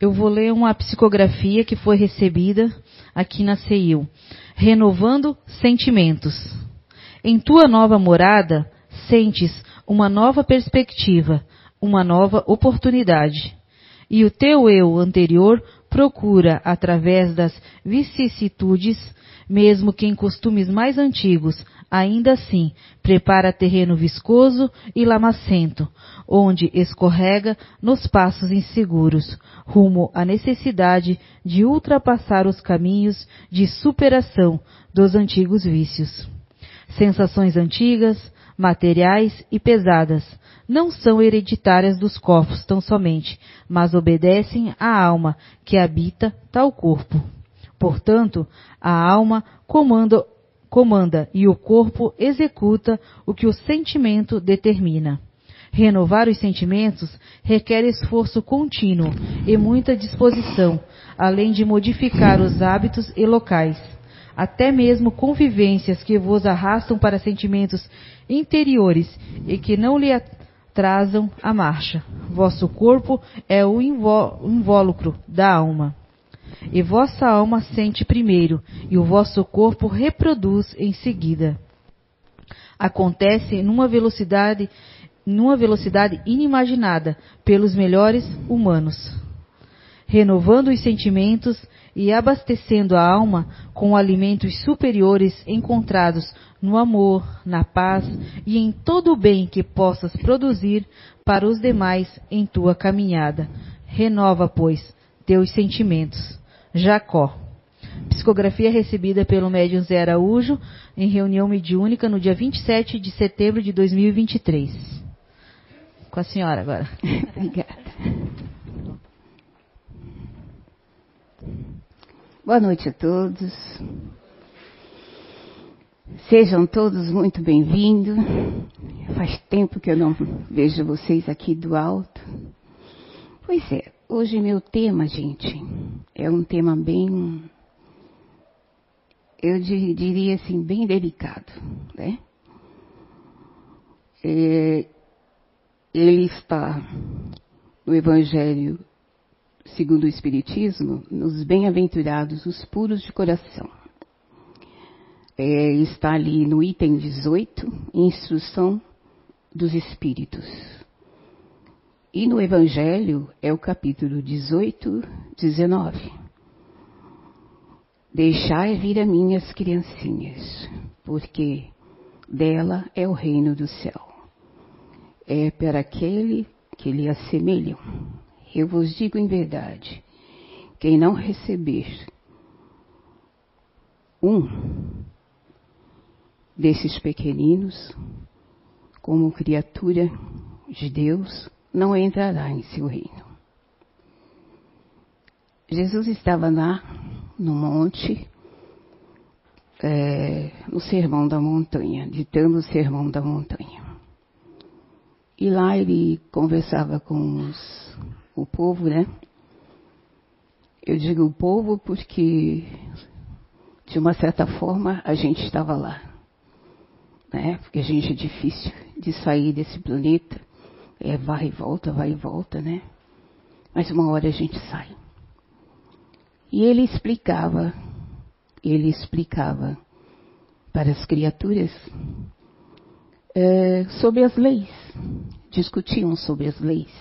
Eu vou ler uma psicografia que foi recebida aqui na CEIU. Renovando sentimentos. Em tua nova morada, sentes uma nova perspectiva, uma nova oportunidade. E o teu eu anterior procura, através das vicissitudes, mesmo que em costumes mais antigos, ainda assim prepara terreno viscoso e lamacento, onde escorrega nos passos inseguros, rumo à necessidade de ultrapassar os caminhos de superação dos antigos vícios. Sensações antigas, materiais e pesadas, não são hereditárias dos corpos tão somente, mas obedecem à alma que habita tal corpo. Portanto, a alma comanda, comanda e o corpo executa o que o sentimento determina. Renovar os sentimentos requer esforço contínuo e muita disposição, além de modificar os hábitos e locais. Até mesmo convivências que vos arrastam para sentimentos interiores e que não lhe atrasam a marcha. Vosso corpo é o invólucro da alma. E vossa alma sente primeiro, e o vosso corpo reproduz em seguida. Acontece numa velocidade, numa velocidade inimaginada pelos melhores humanos. Renovando os sentimentos e abastecendo a alma com alimentos superiores encontrados no amor, na paz e em todo o bem que possas produzir para os demais em tua caminhada. Renova, pois, teus sentimentos. Jacó. Psicografia recebida pelo médium Zé Araújo em reunião mediúnica no dia 27 de setembro de 2023. Com a senhora agora. Obrigada. Boa noite a todos. Sejam todos muito bem-vindos. Faz tempo que eu não vejo vocês aqui do alto. Pois é, hoje meu tema, gente, é um tema bem, eu diria assim, bem delicado, né? É, ele está no Evangelho segundo o Espiritismo, nos bem-aventurados, os puros de coração. É, está ali no item 18, instrução dos Espíritos. E no Evangelho é o capítulo 18, 19. Deixai vir a minhas criancinhas, porque dela é o reino do céu. É para aquele que lhe assemelham. Eu vos digo em verdade: quem não receber um desses pequeninos como criatura de Deus, não entrará em seu reino. Jesus estava lá no monte, é, no sermão da montanha, ditando o sermão da montanha. E lá ele conversava com os, o povo, né? Eu digo o povo porque, de uma certa forma, a gente estava lá. Né? Porque a gente é difícil de sair desse planeta é, vai e volta, vai e volta, né? Mas uma hora a gente sai. E ele explicava, ele explicava para as criaturas é, sobre as leis, discutiam sobre as leis.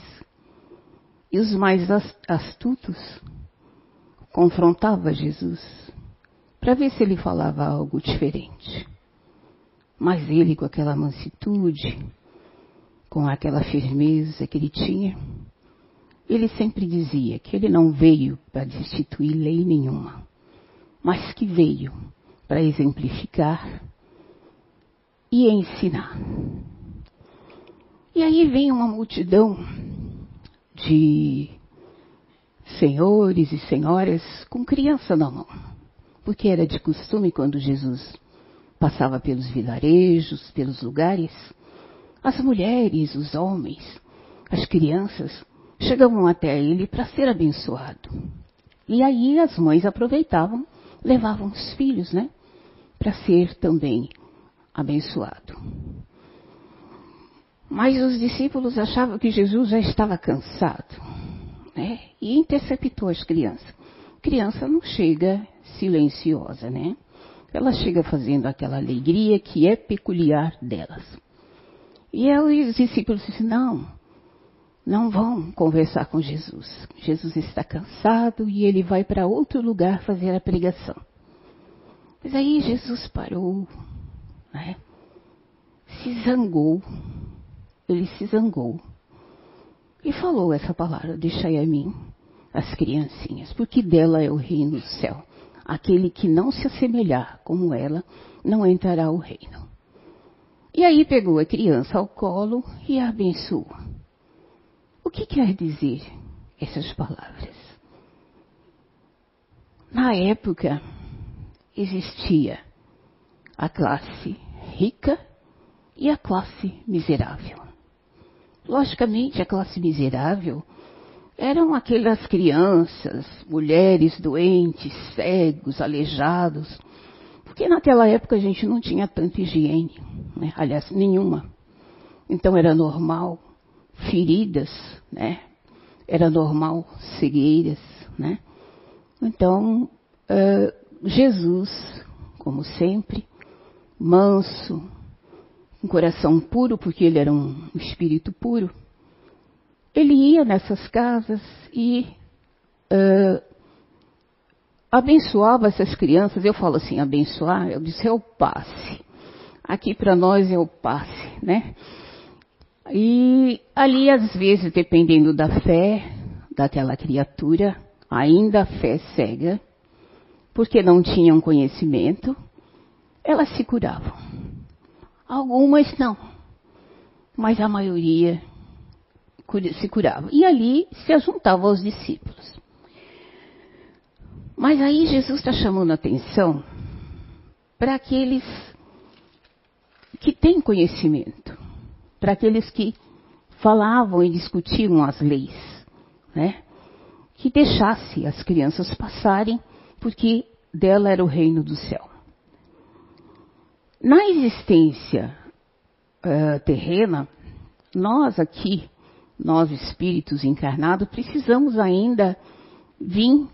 E os mais astutos confrontavam Jesus para ver se ele falava algo diferente. Mas ele, com aquela mansitude, com aquela firmeza que ele tinha, ele sempre dizia que ele não veio para destituir lei nenhuma, mas que veio para exemplificar e ensinar. E aí vem uma multidão de senhores e senhoras com criança na mão, porque era de costume quando Jesus passava pelos vilarejos, pelos lugares, as mulheres, os homens, as crianças chegavam até ele para ser abençoado. E aí as mães aproveitavam, levavam os filhos, né, para ser também abençoado. Mas os discípulos achavam que Jesus já estava cansado. né? E interceptou as crianças. Criança não chega silenciosa, né? Ela chega fazendo aquela alegria que é peculiar delas. E aí os discípulos disseram, não, não vão conversar com Jesus. Jesus está cansado e ele vai para outro lugar fazer a pregação. Mas aí Jesus parou, né? se zangou, ele se zangou e falou essa palavra: Deixai a mim as criancinhas, porque dela é o reino do céu. Aquele que não se assemelhar como ela, não entrará o reino. E aí pegou a criança ao colo e a abençoou. O que quer dizer essas palavras? Na época, existia a classe rica e a classe miserável. Logicamente, a classe miserável eram aquelas crianças, mulheres doentes, cegos, aleijados, porque naquela época a gente não tinha tanta higiene, né? aliás, nenhuma. Então era normal feridas, né? Era normal cegueiras, né? Então, uh, Jesus, como sempre, manso, um coração puro, porque ele era um espírito puro, ele ia nessas casas e uh, abençoava essas crianças. Eu falo assim, abençoar, eu disse, é o passe. Aqui para nós é o passe, né? E ali, às vezes, dependendo da fé daquela criatura, ainda a fé cega, porque não tinham conhecimento, elas se curavam. Algumas não, mas a maioria se curava. E ali se juntava aos discípulos. Mas aí Jesus está chamando a atenção para aqueles que têm conhecimento, para aqueles que falavam e discutiam as leis, né? Que deixasse as crianças passarem, porque dela era o reino do céu. Na existência uh, terrena, nós aqui, nós espíritos encarnados, precisamos ainda vir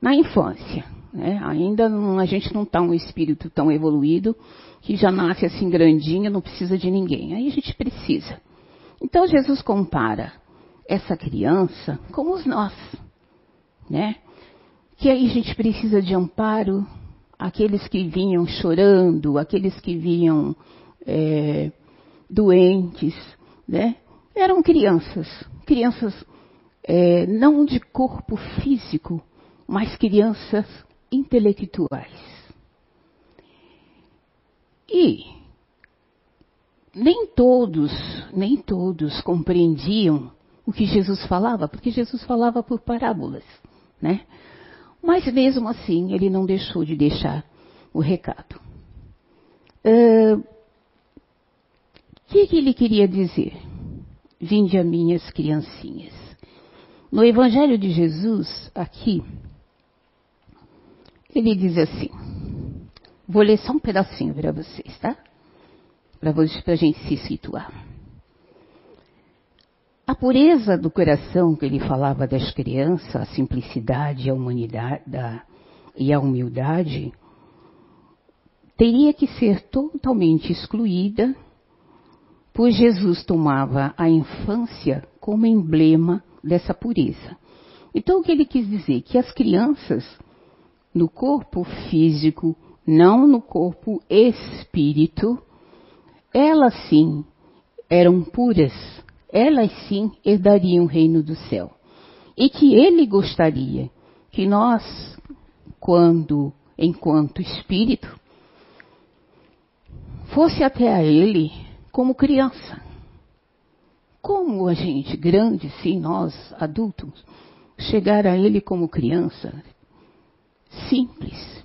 na infância. Né? Ainda não, a gente não está um espírito tão evoluído que já nasce assim grandinho, não precisa de ninguém. Aí a gente precisa. Então Jesus compara essa criança com os nós, né? Que aí a gente precisa de amparo, aqueles que vinham chorando, aqueles que vinham é, doentes, né? Eram crianças, crianças é, não de corpo físico, mas crianças intelectuais. E nem todos, nem todos compreendiam o que Jesus falava, porque Jesus falava por parábolas, né? Mas mesmo assim, ele não deixou de deixar o recado. O uh, que, que ele queria dizer? Vinde a minhas criancinhas. No Evangelho de Jesus, aqui, ele diz assim. Vou ler só um pedacinho para vocês, tá? Para a gente se situar. A pureza do coração que ele falava das crianças, a simplicidade, a humanidade e a humildade, teria que ser totalmente excluída, pois Jesus tomava a infância como emblema dessa pureza. Então o que ele quis dizer? Que as crianças, no corpo físico, não no corpo espírito, elas sim eram puras elas sim herdariam o reino do céu. E que ele gostaria que nós, quando, enquanto espírito, fosse até a ele como criança. Como a gente grande, sim, nós adultos, chegar a ele como criança, simples,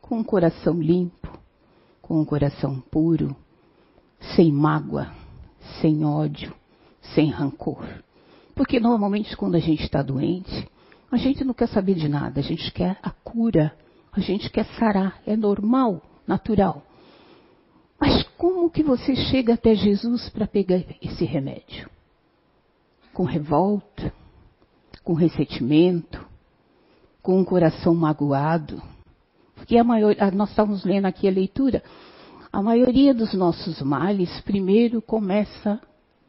com um coração limpo, com um coração puro, sem mágoa, sem ódio, sem rancor. Porque normalmente quando a gente está doente, a gente não quer saber de nada, a gente quer a cura, a gente quer sarar, é normal, natural. Mas como que você chega até Jesus para pegar esse remédio? Com revolta, com ressentimento, com um coração magoado. Porque a maioria, nós estamos lendo aqui a leitura, a maioria dos nossos males primeiro começa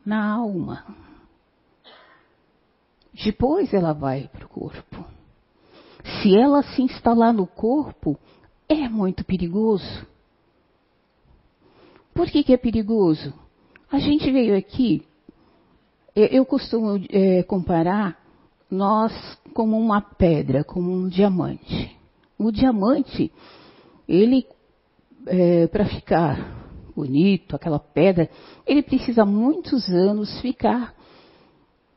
na alma. Depois ela vai para o corpo. Se ela se instalar no corpo, é muito perigoso. Por que, que é perigoso? A gente veio aqui, eu costumo é, comparar nós como uma pedra, como um diamante. O diamante, ele, é, para ficar bonito, aquela pedra, ele precisa muitos anos ficar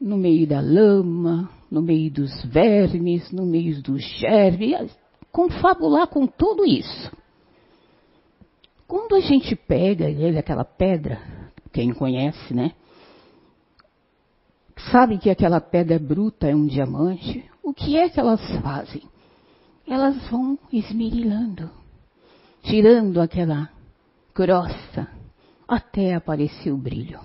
no meio da lama, no meio dos vermes, no meio dos germes, confabular com tudo isso. Quando a gente pega ele, aquela pedra, quem conhece, né? Sabe que aquela pedra bruta é um diamante? O que é que elas fazem? Elas vão esmerilhando, tirando aquela grossa, até aparecer o brilho.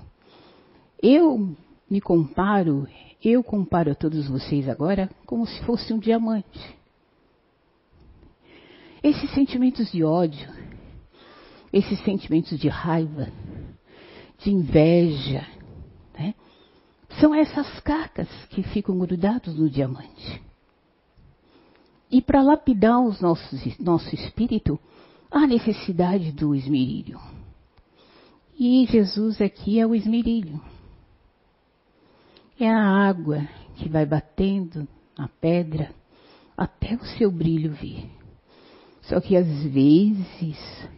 Eu me comparo, eu comparo a todos vocês agora como se fosse um diamante. Esses sentimentos de ódio, esses sentimentos de raiva, de inveja? São essas cacas que ficam grudados no diamante. E para lapidar os nossos, nosso espírito, há necessidade do esmerilho. E Jesus aqui é o esmerilho. É a água que vai batendo na pedra até o seu brilho vir. Só que às vezes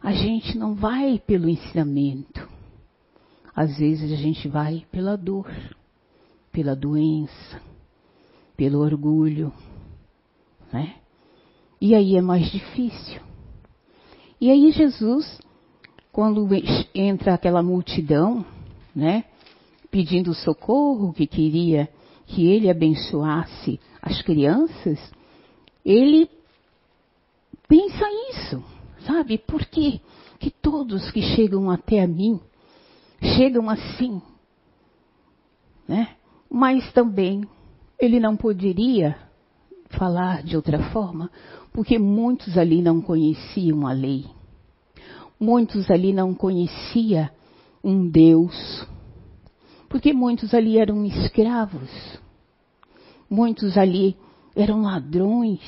a gente não vai pelo ensinamento. Às vezes a gente vai pela dor, pela doença, pelo orgulho, né? E aí é mais difícil. E aí Jesus, quando entra aquela multidão, né? pedindo socorro, que queria que ele abençoasse as crianças, ele pensa isso, sabe? Por quê? Que todos que chegam até a mim chegam assim, né? Mas também ele não poderia falar de outra forma, porque muitos ali não conheciam a lei. Muitos ali não conhecia um Deus porque muitos ali eram escravos, muitos ali eram ladrões,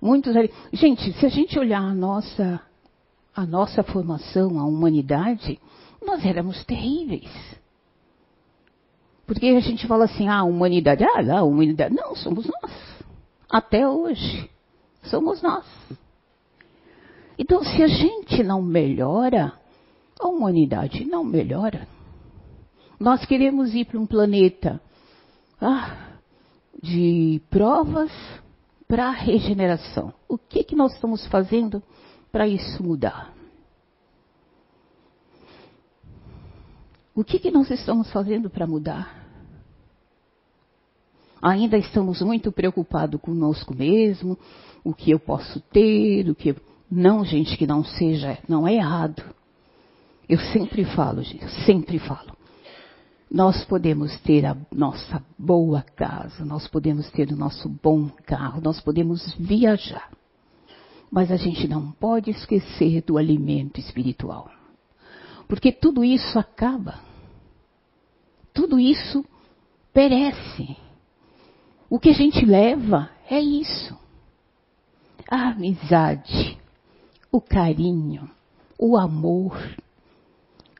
muitos ali. Gente, se a gente olhar a nossa, a nossa formação, a humanidade, nós éramos terríveis. Porque a gente fala assim, ah, a humanidade, ah, humanidade. Não, somos nós. Até hoje. Somos nós. Então, se a gente não melhora, a humanidade não melhora. Nós queremos ir para um planeta ah, de provas para regeneração. O que, que nós estamos fazendo para isso mudar? O que, que nós estamos fazendo para mudar? Ainda estamos muito preocupados conosco mesmo, o que eu posso ter, o que eu... não, gente, que não seja, não é errado. Eu sempre falo, gente, sempre falo. Nós podemos ter a nossa boa casa, nós podemos ter o nosso bom carro, nós podemos viajar. Mas a gente não pode esquecer do alimento espiritual. Porque tudo isso acaba. Tudo isso perece. O que a gente leva é isso. A amizade, o carinho, o amor,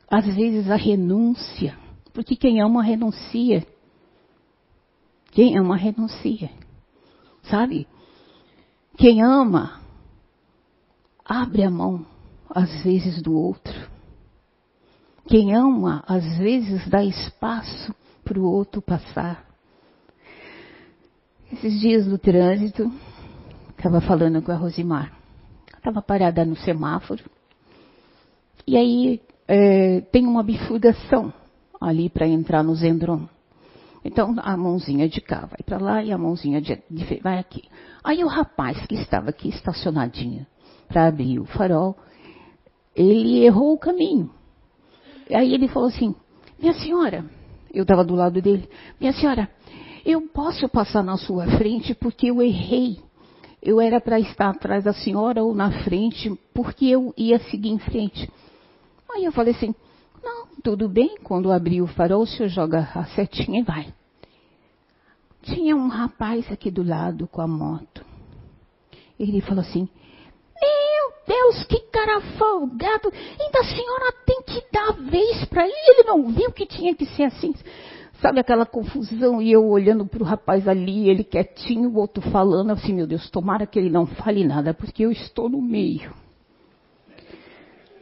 às vezes a renúncia porque quem ama renuncia. Quem ama renuncia. Sabe? Quem ama abre a mão às vezes do outro. Quem ama às vezes dá espaço para o outro passar. Esses dias do trânsito, estava falando com a Rosimar. Estava parada no semáforo. E aí é, tem uma bifurcação ali para entrar no Zendron. Então a mãozinha de cá vai para lá e a mãozinha de, de vai aqui. Aí o rapaz que estava aqui estacionadinho para abrir o farol, ele errou o caminho. Aí ele falou assim: Minha senhora, eu estava do lado dele, minha senhora, eu posso passar na sua frente porque eu errei. Eu era para estar atrás da senhora ou na frente porque eu ia seguir em frente. Aí eu falei assim, não, tudo bem, quando abrir o farol, o senhor joga a setinha e vai. Tinha um rapaz aqui do lado com a moto. Ele falou assim, Deus, que cara folgado! Ainda a senhora tem que dar a vez para ele. Ele não viu que tinha que ser assim. Sabe aquela confusão e eu olhando para o rapaz ali, ele quietinho, o outro falando assim, meu Deus, tomara que ele não fale nada, porque eu estou no meio.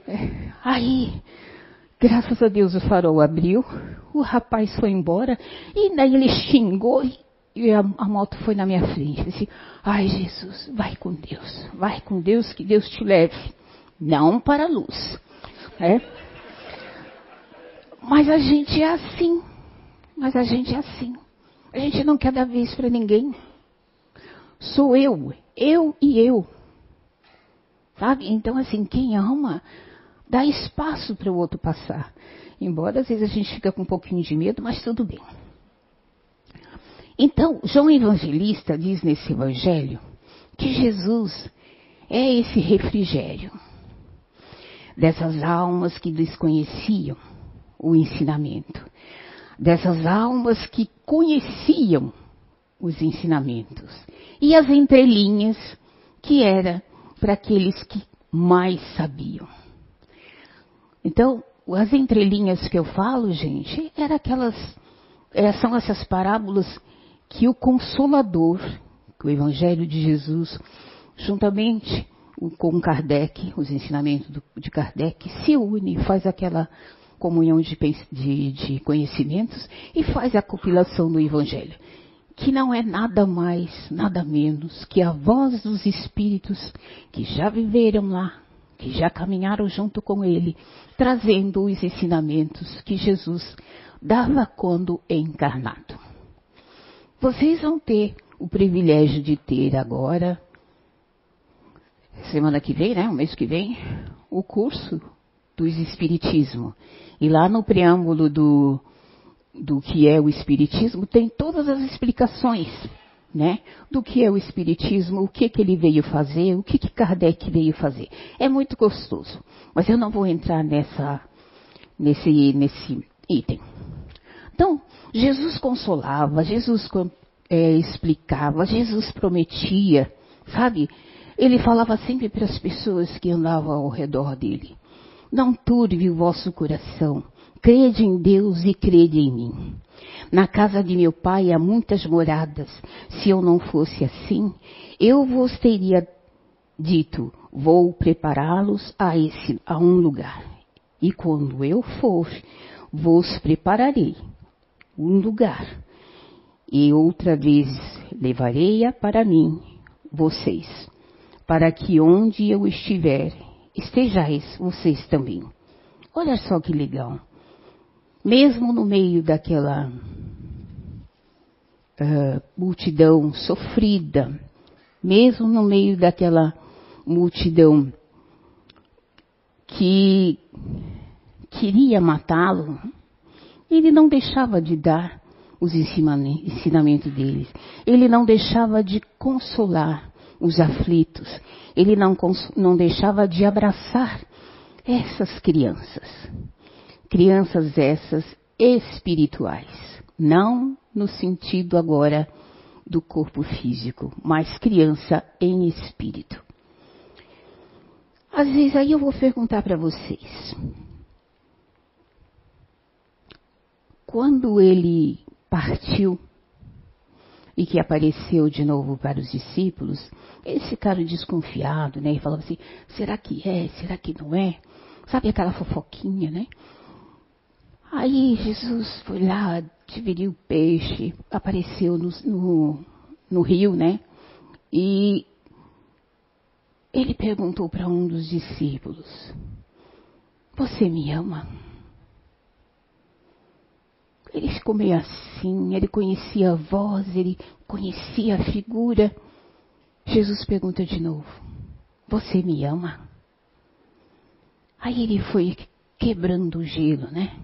É, aí, graças a Deus o farol abriu, o rapaz foi embora e daí ele xingou e a, a moto foi na minha frente. Disse, ai Jesus, vai com Deus, vai com Deus, que Deus te leve. Não para a luz. É? Mas a gente é assim. Mas a gente é assim. A gente não quer dar vez para ninguém. Sou eu, eu e eu. Sabe? Então, assim, quem ama, dá espaço para o outro passar. Embora às vezes a gente fica com um pouquinho de medo, mas tudo bem. Então, João Evangelista diz nesse evangelho que Jesus é esse refrigério dessas almas que desconheciam o ensinamento dessas almas que conheciam os ensinamentos e as entrelinhas que era para aqueles que mais sabiam. Então, as entrelinhas que eu falo, gente, era aquelas, é, são essas parábolas que o Consolador, que o Evangelho de Jesus, juntamente com Kardec, os ensinamentos de Kardec, se une, faz aquela comunhão de, de, de conhecimentos e faz a compilação do Evangelho, que não é nada mais, nada menos que a voz dos Espíritos que já viveram lá, que já caminharam junto com Ele, trazendo os ensinamentos que Jesus dava quando encarnado. Vocês vão ter o privilégio de ter agora, semana que vem, né, o mês que vem, o curso dos Espiritismo. E lá no preâmbulo do, do que é o Espiritismo tem todas as explicações, né? Do que é o Espiritismo, o que, que ele veio fazer, o que, que Kardec veio fazer. É muito gostoso. Mas eu não vou entrar nessa, nesse, nesse item. Então, Jesus consolava, Jesus é, explicava, Jesus prometia, sabe? Ele falava sempre para as pessoas que andavam ao redor dele. Não turve o vosso coração. Crede em Deus e crede em mim. Na casa de meu pai há muitas moradas. Se eu não fosse assim, eu vos teria dito: vou prepará-los a a um lugar. E quando eu for, vos prepararei um lugar. E outra vez levarei-a para mim, vocês, para que onde eu estiver, estejais vocês também. Olha só que legal. Mesmo no meio daquela uh, multidão sofrida, mesmo no meio daquela multidão que queria matá-lo, ele não deixava de dar os ensinamentos deles. Ele não deixava de consolar os aflitos. Ele não, não deixava de abraçar essas crianças. Crianças essas espirituais. Não no sentido agora do corpo físico, mas criança em espírito. Às vezes aí eu vou perguntar para vocês. Quando ele partiu e que apareceu de novo para os discípulos, eles ficaram desconfiados, né? E falavam assim: será que é? Será que não é? Sabe aquela fofoquinha, né? Aí Jesus foi lá, dividiu o peixe, apareceu no, no, no rio, né? E ele perguntou para um dos discípulos: Você me ama? Ele ficou meio assim, ele conhecia a voz, ele conhecia a figura. Jesus pergunta de novo: Você me ama? Aí ele foi quebrando o gelo, né?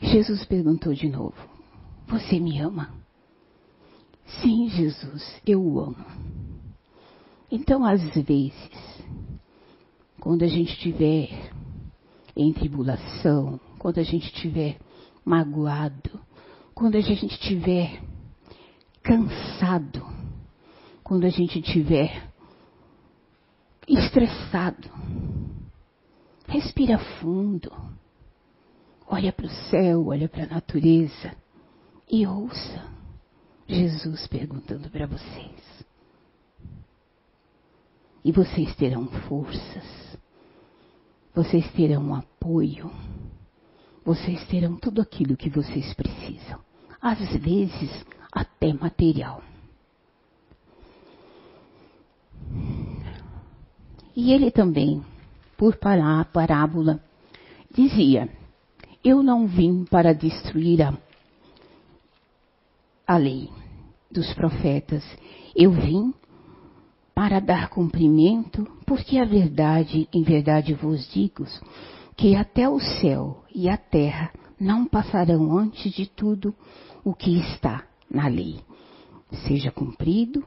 Jesus perguntou de novo: Você me ama? Sim, Jesus, eu o amo. Então, às vezes, quando a gente estiver em tribulação, quando a gente estiver magoado, quando a gente estiver cansado, quando a gente estiver estressado, respira fundo, olha para o céu, olha para a natureza. E ouça Jesus perguntando para vocês. E vocês terão forças, vocês terão apoio, vocês terão tudo aquilo que vocês precisam. Às vezes, até material. E ele também, por parábola, dizia: Eu não vim para destruir a, a lei dos profetas, eu vim para dar cumprimento, porque a verdade, em verdade vos digo, que até o céu e a terra não passarão antes de tudo o que está na lei. Seja cumprido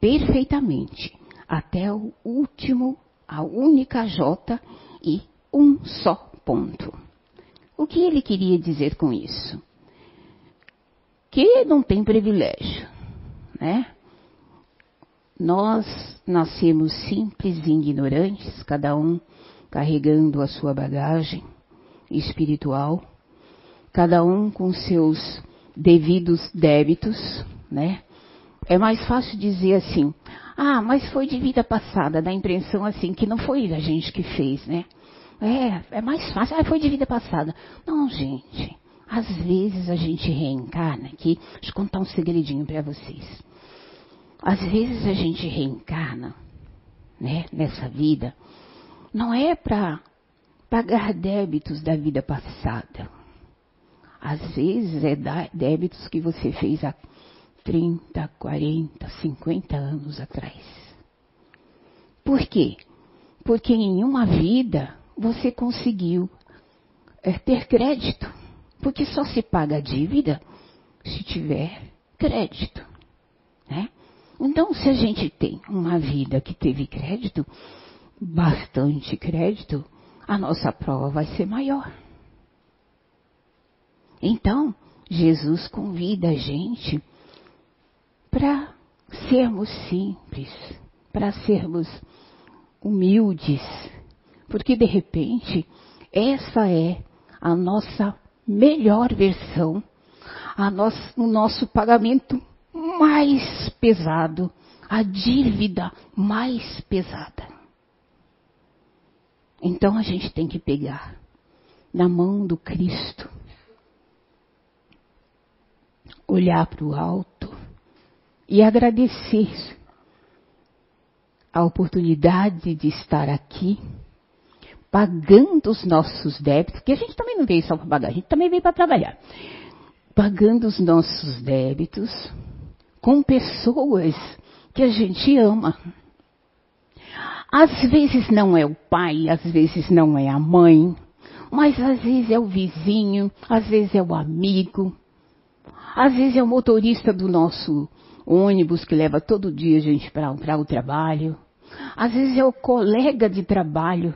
perfeitamente até o último, a única J e um só ponto. O que ele queria dizer com isso? Que não tem privilégio, né? Nós nascemos simples e ignorantes, cada um carregando a sua bagagem espiritual, cada um com seus devidos débitos, né? É mais fácil dizer assim, ah, mas foi de vida passada, dá a impressão assim que não foi a gente que fez, né? É, é mais fácil, ah, foi de vida passada. Não, gente, às vezes a gente reencarna aqui, deixa eu contar um segredinho para vocês. Às vezes a gente reencarna, né, nessa vida, não é para pagar débitos da vida passada. Às vezes é débitos que você fez há 30, 40, 50 anos atrás. Por quê? Porque em uma vida você conseguiu é, ter crédito. Porque só se paga a dívida se tiver crédito. Né? Então, se a gente tem uma vida que teve crédito, bastante crédito, a nossa prova vai ser maior. Então, Jesus convida a gente para sermos simples, para sermos humildes, porque de repente essa é a nossa melhor versão, a nosso, o nosso pagamento mais pesado, a dívida mais pesada. Então a gente tem que pegar na mão do Cristo, olhar para o alto e agradecer a oportunidade de estar aqui, pagando os nossos débitos, que a gente também não veio só para pagar, a gente também veio para trabalhar. Pagando os nossos débitos, com pessoas que a gente ama. Às vezes não é o pai, às vezes não é a mãe, mas às vezes é o vizinho, às vezes é o amigo, às vezes é o motorista do nosso ônibus que leva todo dia a gente para o trabalho, às vezes é o colega de trabalho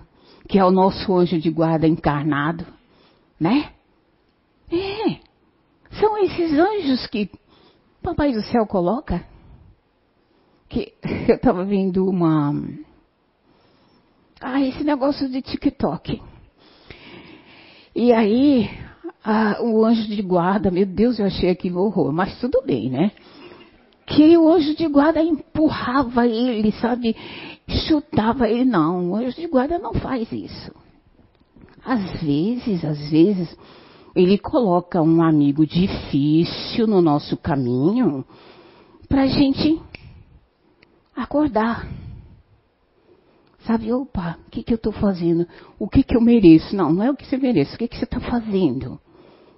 que é o nosso anjo de guarda encarnado, né? É, são esses anjos que Papai do Céu coloca que eu estava vendo uma. Ah, esse negócio de TikTok. E aí, a, o anjo de guarda, meu Deus, eu achei aquilo horror, mas tudo bem, né? Que o anjo de guarda empurrava ele, sabe? Chutava ele. Não, o anjo de guarda não faz isso. Às vezes, às vezes, ele coloca um amigo difícil no nosso caminho para a gente acordar. Sabe, opa, o que, que eu estou fazendo? O que, que eu mereço? Não, não é o que você merece. O que, que você está fazendo?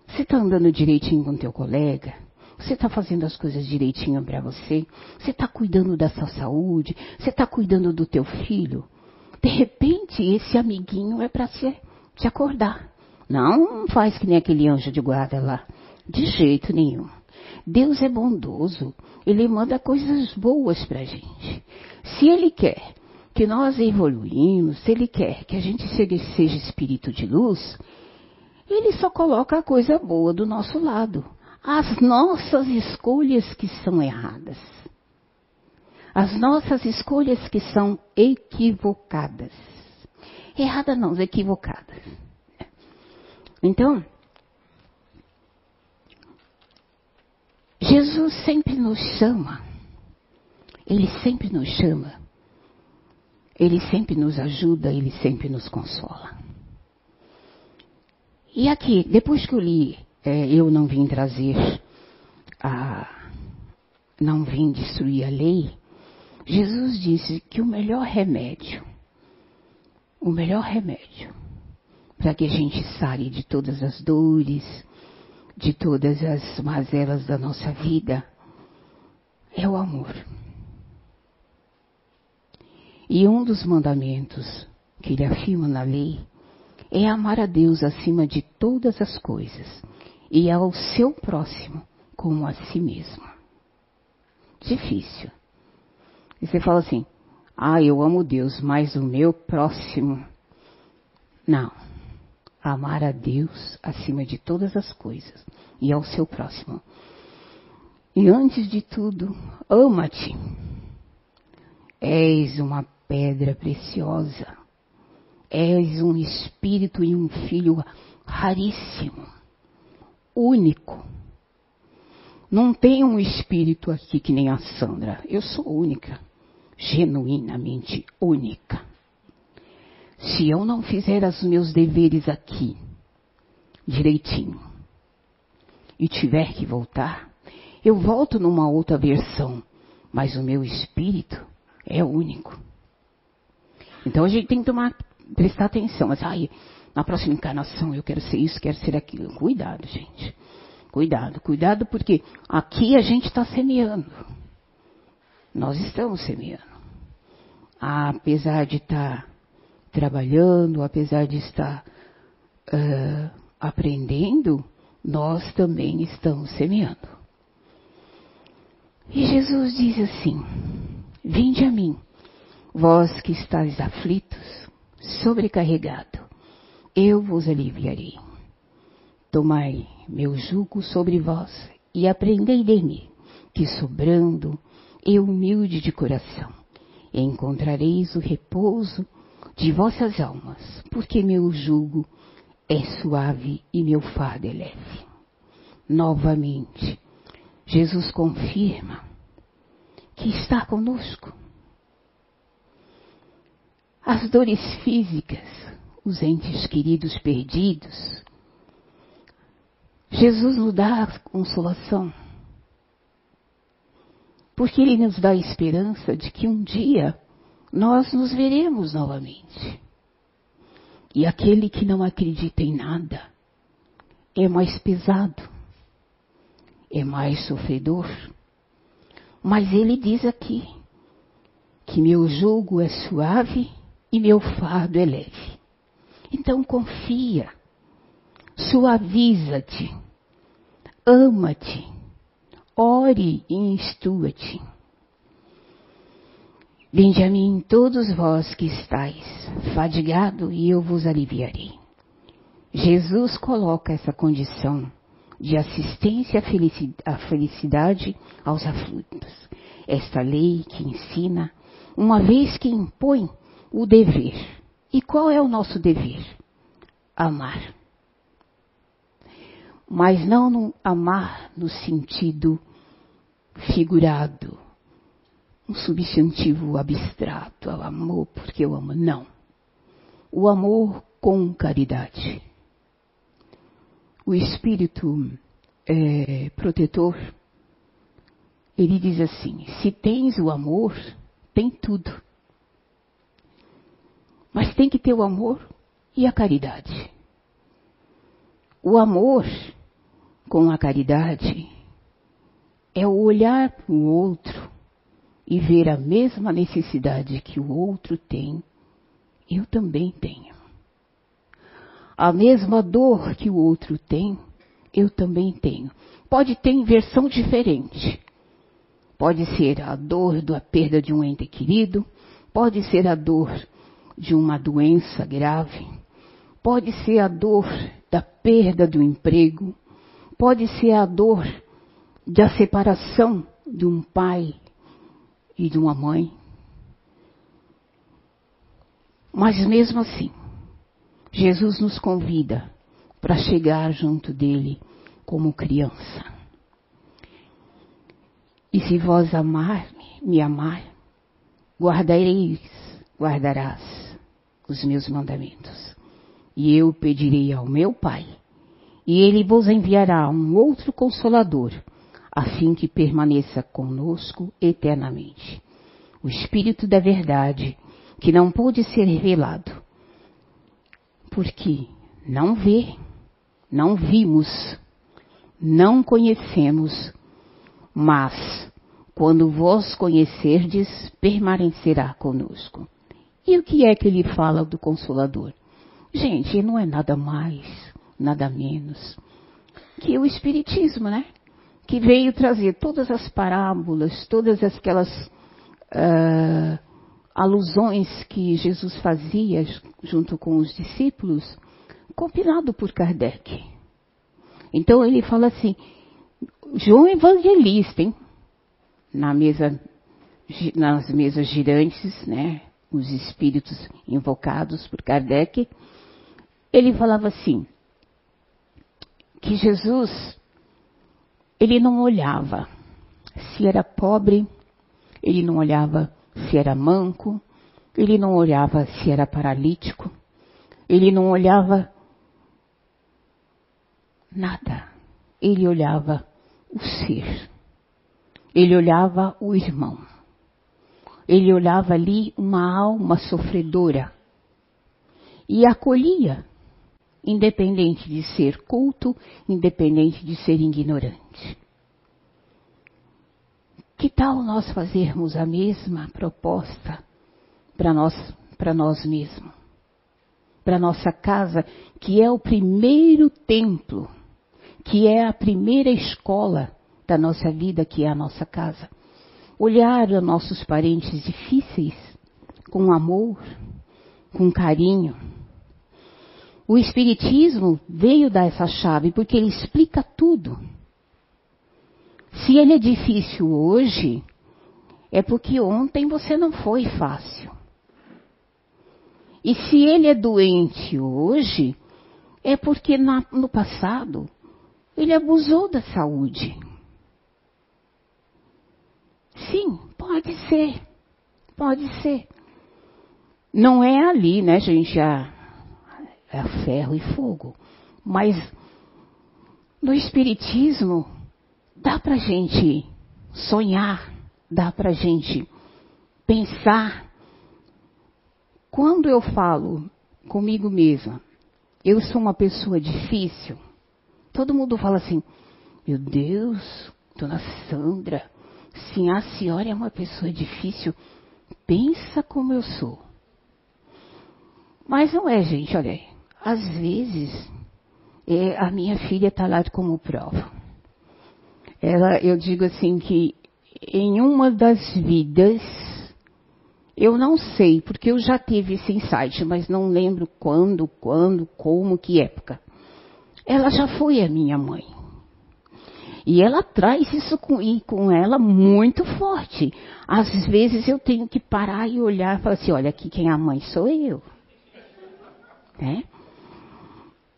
Você está andando direitinho com teu colega? Você está fazendo as coisas direitinho para você? Você está cuidando da sua saúde? Você está cuidando do teu filho? De repente, esse amiguinho é para te acordar. Não faz que nem aquele anjo de guarda lá. De jeito nenhum. Deus é bondoso. Ele manda coisas boas para gente. Se Ele quer que nós evoluímos, se Ele quer que a gente seja, espírito de luz, Ele só coloca a coisa boa do nosso lado. As nossas escolhas que são erradas. As nossas escolhas que são equivocadas. Errada não, equivocadas. Então, Jesus sempre nos chama. Ele sempre nos chama. Ele sempre nos ajuda, ele sempre nos consola. E aqui, depois que eu li, é, eu não vim trazer a. não vim destruir a lei, Jesus disse que o melhor remédio, o melhor remédio para que a gente saia de todas as dores, de todas as mazelas da nossa vida, é o amor. E um dos mandamentos que ele afirma na lei é amar a Deus acima de todas as coisas e ao seu próximo como a si mesmo. Difícil. E você fala assim: ah, eu amo Deus, mas o meu próximo. Não. Amar a Deus acima de todas as coisas e ao seu próximo. E antes de tudo, ama-te. És uma pedra preciosa. És um espírito e um filho raríssimo, único. Não tem um espírito aqui que nem a Sandra. Eu sou única genuinamente única. Se eu não fizer os meus deveres aqui direitinho e tiver que voltar, eu volto numa outra versão, mas o meu espírito é único. Então a gente tem que tomar, prestar atenção. Mas, ai, na próxima encarnação eu quero ser isso, quero ser aquilo. Cuidado, gente. Cuidado, cuidado, porque aqui a gente está semeando. Nós estamos semeando. Apesar de estar tá trabalhando, apesar de estar uh, aprendendo, nós também estamos semeando. E Jesus diz assim: Vinde a mim, vós que estáis aflitos, sobrecarregado, eu vos aliviarei. Tomai meu jugo sobre vós e aprendei de mim, que sobrando e humilde de coração, encontrareis o repouso de vossas almas, porque meu jugo é suave e meu fardo é leve. Novamente, Jesus confirma que está conosco. As dores físicas, os entes queridos perdidos, Jesus nos dá consolação porque Ele nos dá a esperança de que um dia nós nos veremos novamente. E aquele que não acredita em nada é mais pesado, é mais sofredor. Mas ele diz aqui que meu jugo é suave e meu fardo é leve. Então confia, suaviza-te, ama-te ore e instrua-te. Vinde a mim todos vós que estáis fadigado e eu vos aliviarei. Jesus coloca essa condição de assistência à felicidade aos aflitos. Esta lei que ensina, uma vez que impõe o dever. E qual é o nosso dever? Amar. Mas não no amar no sentido figurado, um substantivo abstrato ao amor, porque eu amo. Não. O amor com caridade. O espírito é, protetor, ele diz assim: se tens o amor, tem tudo. Mas tem que ter o amor e a caridade. O amor com a caridade é o olhar para o outro e ver a mesma necessidade que o outro tem, eu também tenho. A mesma dor que o outro tem, eu também tenho. Pode ter em versão diferente. Pode ser a dor da perda de um ente querido, pode ser a dor de uma doença grave, pode ser a dor da perda do emprego, pode ser a dor da separação de um pai e de uma mãe. Mas mesmo assim, Jesus nos convida para chegar junto dele como criança. E se vós amar-me, me amar, guardareis, guardarás os meus mandamentos. E eu pedirei ao meu Pai, e ele vos enviará um outro consolador, a fim que permaneça conosco eternamente. O Espírito da Verdade, que não pôde ser revelado, porque não vê, não vimos, não conhecemos, mas quando vós conhecerdes, permanecerá conosco. E o que é que ele fala do Consolador? Gente, não é nada mais, nada menos que o Espiritismo, né? Que veio trazer todas as parábolas, todas aquelas uh, alusões que Jesus fazia junto com os discípulos, compilado por Kardec. Então ele fala assim, João Evangelista, hein? Na mesa, nas mesas girantes, né? Os espíritos invocados por Kardec, ele falava assim, que Jesus, ele não olhava se era pobre, ele não olhava se era manco, ele não olhava se era paralítico, ele não olhava nada. Ele olhava o ser. Ele olhava o irmão. Ele olhava ali uma alma sofredora e acolhia, independente de ser culto, independente de ser ignorante. Que tal nós fazermos a mesma proposta para nós, para nós mesmos? Para nossa casa, que é o primeiro templo, que é a primeira escola da nossa vida, que é a nossa casa. Olhar os nossos parentes difíceis com amor, com carinho. O Espiritismo veio dar essa chave porque ele explica tudo. Se ele é difícil hoje, é porque ontem você não foi fácil. E se ele é doente hoje, é porque na, no passado ele abusou da saúde. Sim, pode ser. Pode ser. Não é ali, né, gente, a, a ferro e fogo. Mas no Espiritismo, dá para gente sonhar, dá para gente pensar. Quando eu falo comigo mesma, eu sou uma pessoa difícil, todo mundo fala assim, meu Deus, dona Sandra, sim, a senhora é uma pessoa difícil, pensa como eu sou. Mas não é, gente, olha aí. Às vezes, é, a minha filha está lá como prova ela, eu digo assim que em uma das vidas, eu não sei, porque eu já tive esse insight, mas não lembro quando, quando, como, que época. Ela já foi a minha mãe. E ela traz isso com, com ela muito forte. Às vezes eu tenho que parar e olhar e falar assim, olha, aqui quem é a mãe sou eu. Né?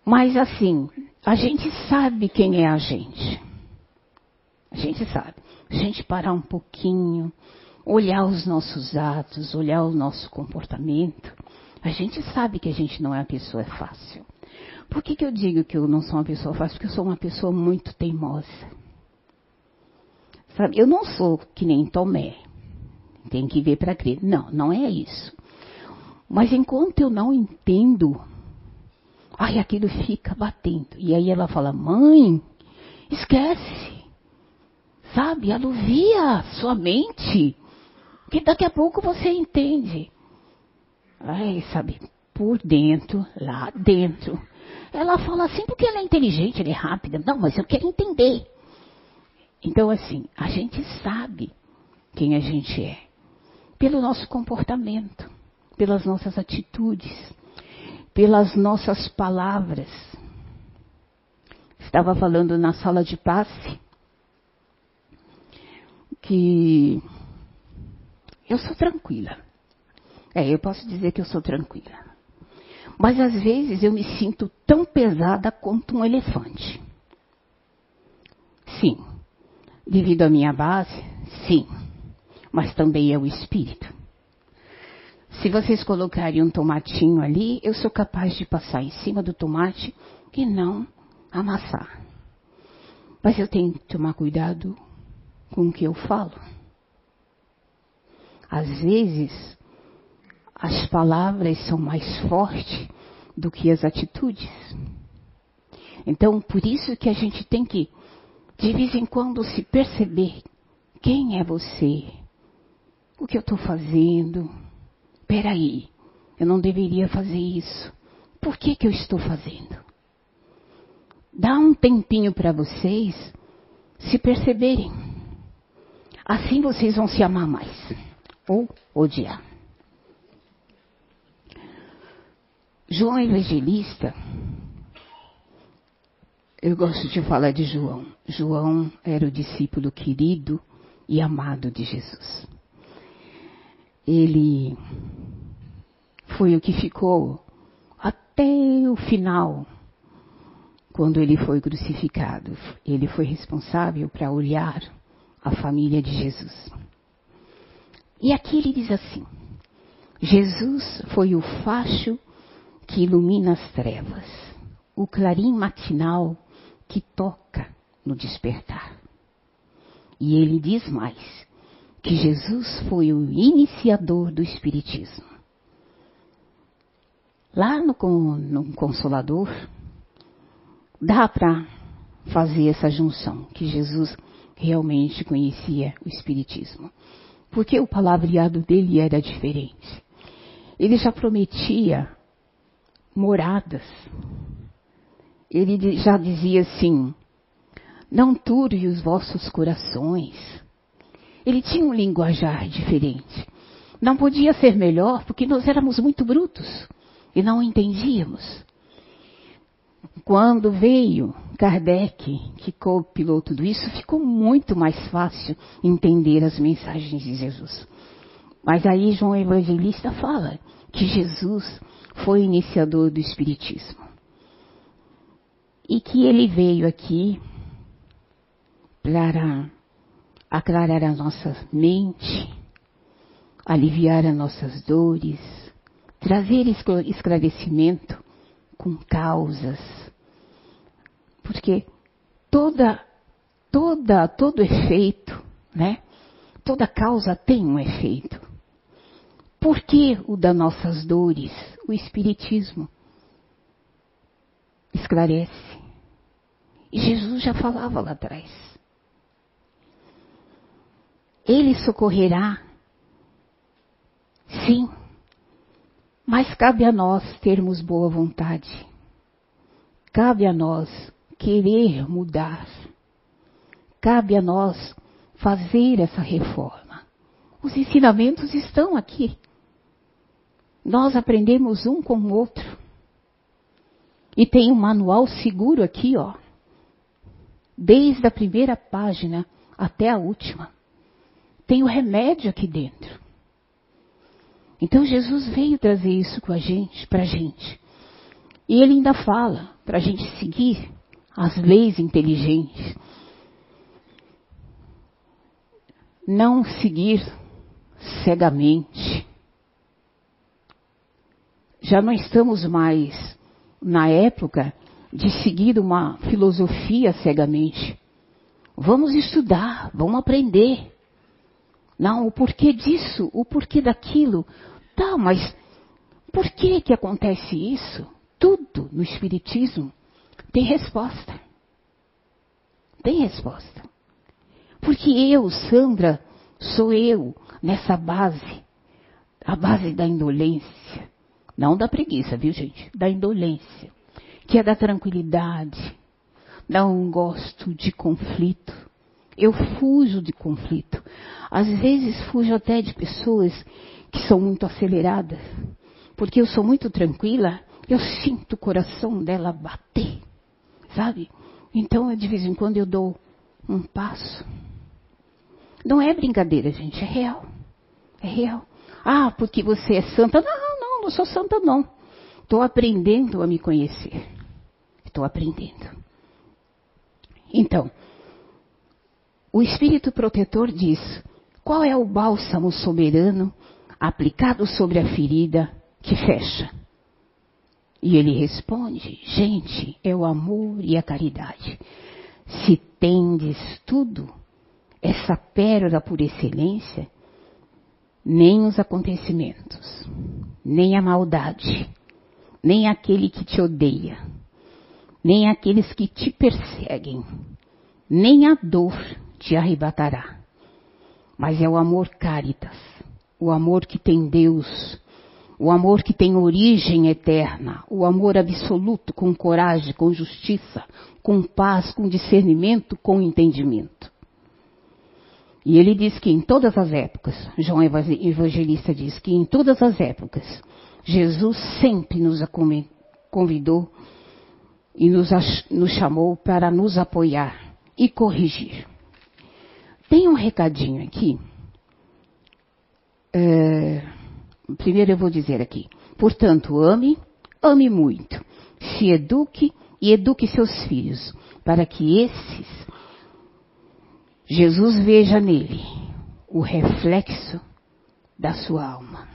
Mas assim, a gente sabe quem é a gente. A gente sabe. A gente parar um pouquinho, olhar os nossos atos, olhar o nosso comportamento, a gente sabe que a gente não é uma pessoa fácil. Por que, que eu digo que eu não sou uma pessoa fácil? Porque eu sou uma pessoa muito teimosa. Eu não sou que nem Tomé. Tem que ver para crer. Não, não é isso. Mas enquanto eu não entendo, ai, aquilo fica batendo. E aí ela fala, mãe, esquece. Sabe? Aluvia sua mente. Que daqui a pouco você entende. Ai, sabe? por dentro, lá dentro. Ela fala assim porque ela é inteligente, ela é rápida. Não, mas eu quero entender. Então, assim, a gente sabe quem a gente é pelo nosso comportamento, pelas nossas atitudes, pelas nossas palavras. Estava falando na sala de passe que eu sou tranquila. É, eu posso dizer que eu sou tranquila. Mas às vezes eu me sinto tão pesada quanto um elefante. Sim. Devido à minha base, sim. Mas também é o espírito. Se vocês colocarem um tomatinho ali, eu sou capaz de passar em cima do tomate e não amassar. Mas eu tenho que tomar cuidado com o que eu falo. Às vezes, as palavras são mais fortes do que as atitudes. Então, por isso que a gente tem que, de vez em quando, se perceber quem é você, o que eu estou fazendo. Peraí, eu não deveria fazer isso. Por que, que eu estou fazendo? Dá um tempinho para vocês se perceberem. Assim vocês vão se amar mais ou odiar. João Evangelista, eu gosto de falar de João. João era o discípulo querido e amado de Jesus. Ele foi o que ficou até o final, quando ele foi crucificado. Ele foi responsável para olhar a família de Jesus. E aqui ele diz assim: Jesus foi o facho que ilumina as trevas, o clarim matinal que toca no despertar. E ele diz mais: que Jesus foi o iniciador do Espiritismo. Lá no, no Consolador, dá para fazer essa junção, que Jesus realmente conhecia o Espiritismo porque o palavreado dele era diferente. Ele já prometia moradas. Ele já dizia assim: não turve os vossos corações. Ele tinha um linguajar diferente. Não podia ser melhor porque nós éramos muito brutos e não entendíamos. Quando veio Kardec, que compilou tudo isso, ficou muito mais fácil entender as mensagens de Jesus. Mas aí João Evangelista fala que Jesus foi iniciador do Espiritismo. E que ele veio aqui para aclarar a nossa mente, aliviar as nossas dores, trazer esclarecimento com causas, porque toda, toda, todo efeito, né? Toda causa tem um efeito. Por que o das nossas dores? O Espiritismo esclarece. E Jesus já falava lá atrás. Ele socorrerá, sim, mas cabe a nós termos boa vontade. Cabe a nós querer mudar. Cabe a nós fazer essa reforma. Os ensinamentos estão aqui. Nós aprendemos um com o outro. E tem um manual seguro aqui, ó. Desde a primeira página até a última. Tem o remédio aqui dentro. Então Jesus veio trazer isso com a gente, para a gente. E ele ainda fala para a gente seguir as leis inteligentes. Não seguir cegamente. Já não estamos mais na época de seguir uma filosofia cegamente. Vamos estudar, vamos aprender. Não, o porquê disso, o porquê daquilo. Tá, mas por que que acontece isso? Tudo no Espiritismo tem resposta. Tem resposta. Porque eu, Sandra, sou eu nessa base, a base da indolência, Não da preguiça, viu gente? Da indolência. Que é da tranquilidade. Não gosto de conflito. Eu fujo de conflito. Às vezes fujo até de pessoas que são muito aceleradas. Porque eu sou muito tranquila, eu sinto o coração dela bater. Sabe? Então, de vez em quando eu dou um passo. Não é brincadeira, gente, é real. É real. Ah, porque você é santa. Não, não, não sou santa, não. Estou aprendendo a me conhecer. Estou aprendendo. Então, o Espírito Protetor diz: qual é o bálsamo soberano aplicado sobre a ferida que fecha? E ele responde: gente, é o amor e a caridade. Se tendes tudo, essa pérola por excelência, nem os acontecimentos, nem a maldade, nem aquele que te odeia, nem aqueles que te perseguem, nem a dor te arrebatará. Mas é o amor caritas, o amor que tem Deus, o amor que tem origem eterna, o amor absoluto com coragem, com justiça, com paz, com discernimento, com entendimento. E ele diz que em todas as épocas, João Evangelista diz que em todas as épocas, Jesus sempre nos convidou e nos, nos chamou para nos apoiar e corrigir. Tem um recadinho aqui. É, primeiro eu vou dizer aqui. Portanto, ame, ame muito. Se eduque e eduque seus filhos, para que esses Jesus veja nele o reflexo da sua alma.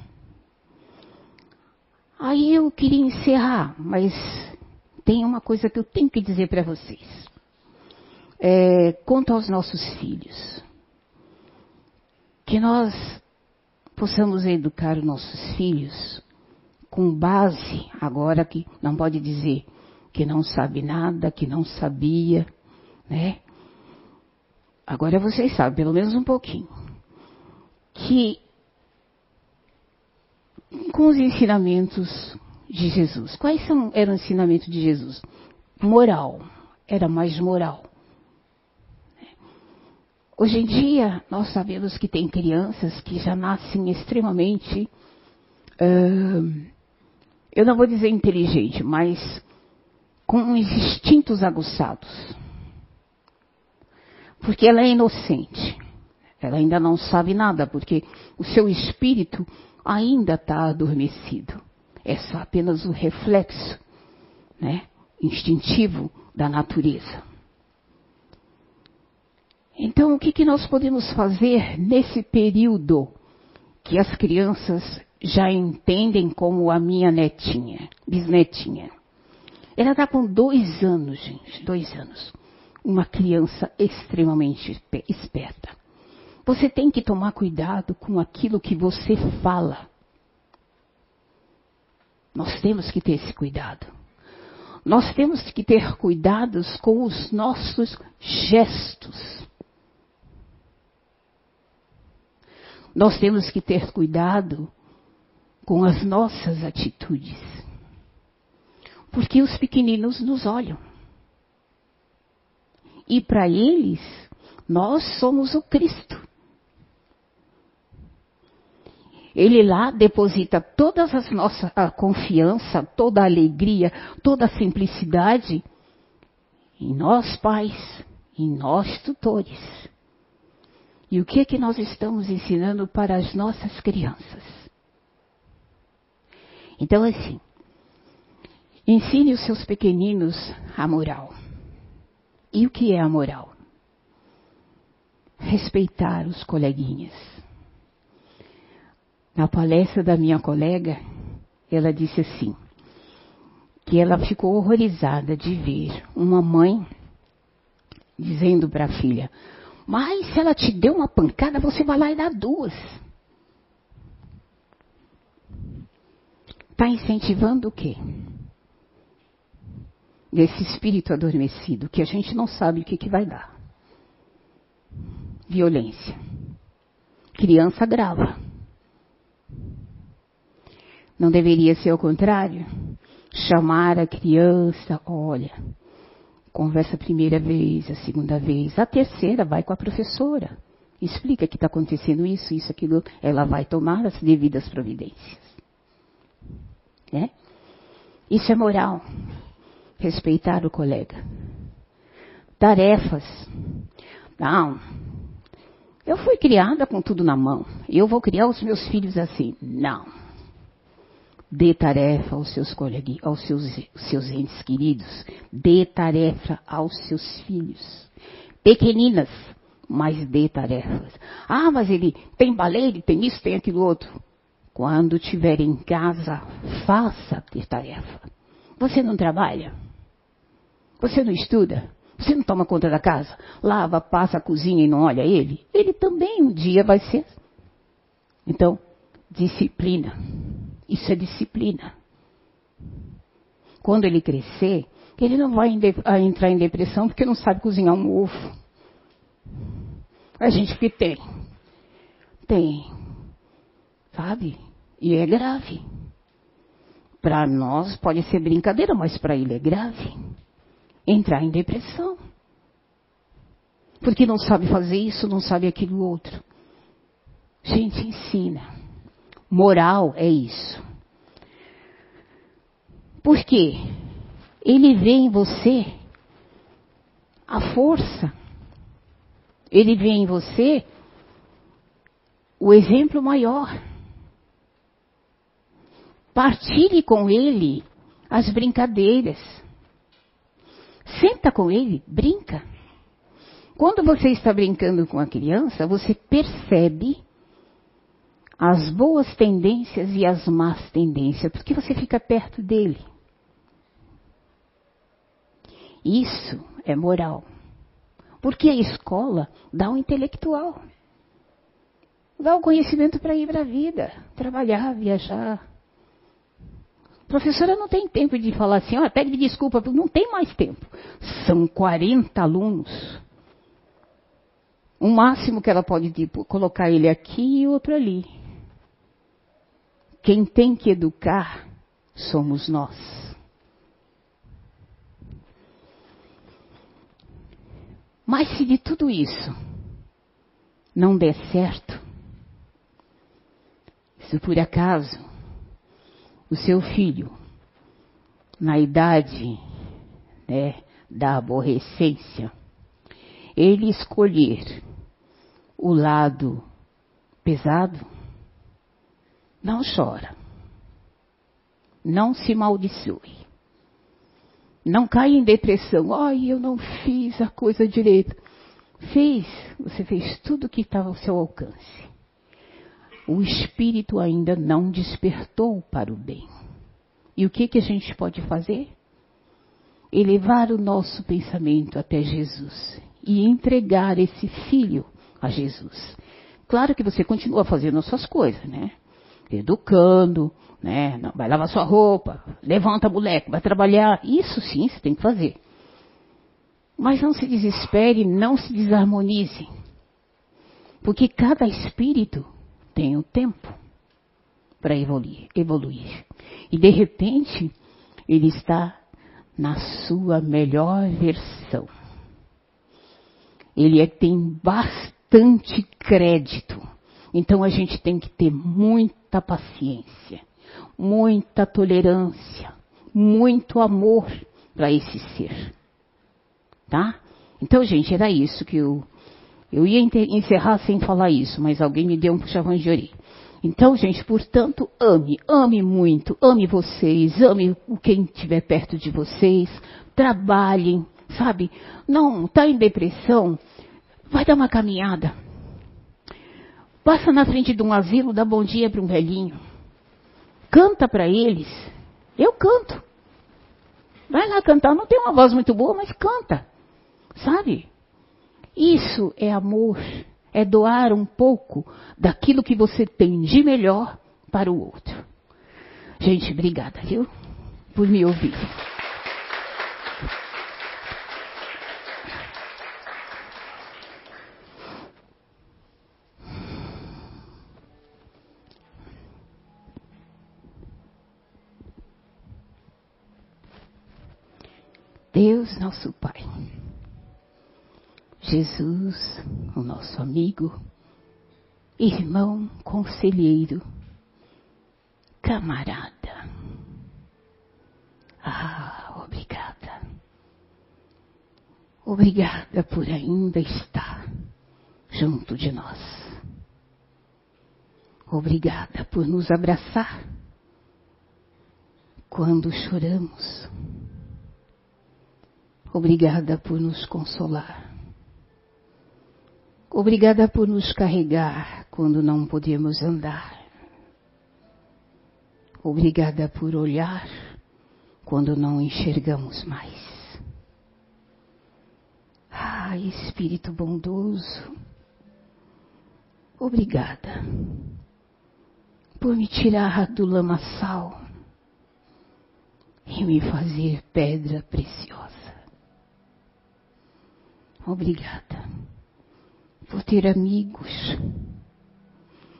Aí eu queria encerrar, mas tem uma coisa que eu tenho que dizer para vocês. É, quanto aos nossos filhos, que nós possamos educar os nossos filhos com base, agora que não pode dizer que não sabe nada, que não sabia, né? Agora vocês sabem, pelo menos um pouquinho. Que com os ensinamentos de Jesus. Quais são, os ensinamentos de Jesus? Moral. Era mais moral. Hoje em dia, nós sabemos que tem crianças que já nascem extremamente, uh, eu não vou dizer inteligente, mas com instintos aguçados. Porque ela é inocente. Ela ainda não sabe nada, porque o seu espírito ainda está adormecido. É só apenas o reflexo, né, instintivo da natureza. Então, o que, que nós podemos fazer nesse período que as crianças já entendem como a minha netinha, bisnetinha? Ela está com dois anos, gente, dois anos. Uma criança extremamente esperta. Você tem que tomar cuidado com aquilo que você fala. Nós temos que ter esse cuidado. Nós temos que ter cuidados com os nossos gestos. Nós temos que ter cuidado com as nossas atitudes. Porque os pequeninos nos olham. E para eles, nós somos o Cristo. Ele lá deposita toda as nossa a confiança, toda a alegria, toda a simplicidade em nós pais, em nós tutores. E o que é que nós estamos ensinando para as nossas crianças? Então assim, ensine os seus pequeninos a moral. E o que é a moral? Respeitar os coleguinhas na palestra da minha colega, ela disse assim, que ela ficou horrorizada de ver uma mãe dizendo para a filha, mas se ela te deu uma pancada, você vai lá e dá duas. Está incentivando o quê? Desse espírito adormecido, que a gente não sabe o que, que vai dar. Violência. Criança grava. Não deveria ser o contrário? Chamar a criança, olha, conversa a primeira vez, a segunda vez, a terceira vai com a professora. Explica que está acontecendo isso, isso, aquilo. Ela vai tomar as devidas providências. Né? Isso é moral. Respeitar o colega. Tarefas. Não. Eu fui criada com tudo na mão. Eu vou criar os meus filhos assim. Não. Dê tarefa aos seus coleguinhas, aos seus, seus entes queridos. Dê tarefa aos seus filhos. Pequeninas, mas dê tarefas. Ah, mas ele tem balé, ele tem isso, tem aquilo outro. Quando estiver em casa, faça ter tarefa. Você não trabalha? Você não estuda? Você não toma conta da casa? Lava, passa a cozinha e não olha ele? Ele também um dia vai ser. Então, disciplina. Isso é disciplina. Quando ele crescer, ele não vai entrar em depressão porque não sabe cozinhar um ovo. A gente que tem. Tem. Sabe? E é grave. Para nós pode ser brincadeira, mas para ele é grave. Entrar em depressão. Porque não sabe fazer isso, não sabe aquilo outro. Gente, ensina. Moral é isso. Por quê? Ele vê em você a força ele vê em você o exemplo maior. Partilhe com ele as brincadeiras. Senta com ele, brinca. Quando você está brincando com a criança, você percebe as boas tendências e as más tendências, porque você fica perto dele. Isso é moral. Porque a escola dá um intelectual. Dá o conhecimento para ir para a vida, trabalhar, viajar. A professora não tem tempo de falar assim, ó, pede desculpa, não tem mais tempo. São 40 alunos. O máximo que ela pode tipo, colocar ele aqui e outro ali. Quem tem que educar somos nós. Mas se de tudo isso não der certo, se por acaso o seu filho, na idade né, da aborrecência, ele escolher o lado pesado, não chora. Não se maldiçoe. Não caia em depressão. Ai, eu não fiz a coisa direito. Fez, você fez tudo o que estava ao seu alcance. O espírito ainda não despertou para o bem. E o que, que a gente pode fazer? Elevar o nosso pensamento até Jesus e entregar esse filho a Jesus. Claro que você continua fazendo as suas coisas, né? Educando, né? Não, vai lavar sua roupa, levanta moleque, vai trabalhar. Isso sim você tem que fazer. Mas não se desespere, não se desarmonize. Porque cada espírito tem o tempo para evoluir, evoluir. E de repente, ele está na sua melhor versão. Ele é, tem bastante crédito. Então a gente tem que ter muita paciência muita tolerância, muito amor para esse ser. Tá? Então, gente, era isso que eu. Eu ia encerrar sem falar isso, mas alguém me deu um puxavão de orelha. Então, gente, portanto, ame, ame muito, ame vocês, ame quem estiver perto de vocês, trabalhem, sabe? Não, tá em depressão, vai dar uma caminhada. Passa na frente de um asilo, dá bom dia para um velhinho canta para eles. Eu canto. Vai lá cantar. Não tenho uma voz muito boa, mas canta. Sabe? Isso é amor. É doar um pouco daquilo que você tem de melhor para o outro. Gente, obrigada, viu? Por me ouvir. Deus, nosso Pai, Jesus, o nosso amigo, irmão, conselheiro, camarada. Ah, obrigada. Obrigada por ainda estar junto de nós. Obrigada por nos abraçar quando choramos. Obrigada por nos consolar. Obrigada por nos carregar quando não podemos andar. Obrigada por olhar quando não enxergamos mais. Ah, Espírito bondoso, obrigada por me tirar do lamaçal e me fazer pedra preciosa. Obrigada por ter amigos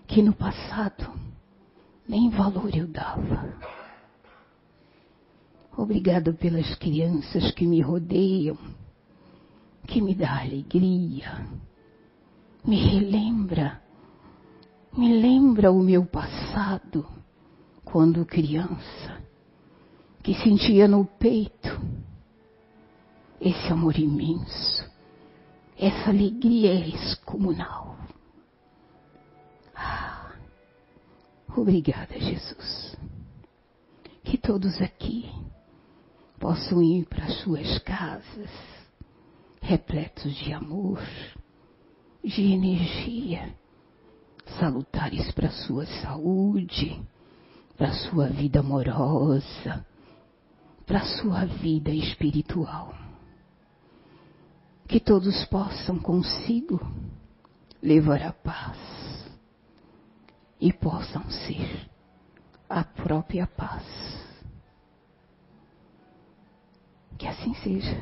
que no passado nem valor eu dava. Obrigada pelas crianças que me rodeiam, que me dá alegria, me relembra, me lembra o meu passado quando criança, que sentia no peito esse amor imenso, essa alegria excomunal. Ah, obrigada, Jesus. Que todos aqui possam ir para suas casas repletos de amor, de energia, salutares para sua saúde, para sua vida amorosa, para sua vida espiritual que todos possam consigo levar a paz e possam ser a própria paz. Que assim seja.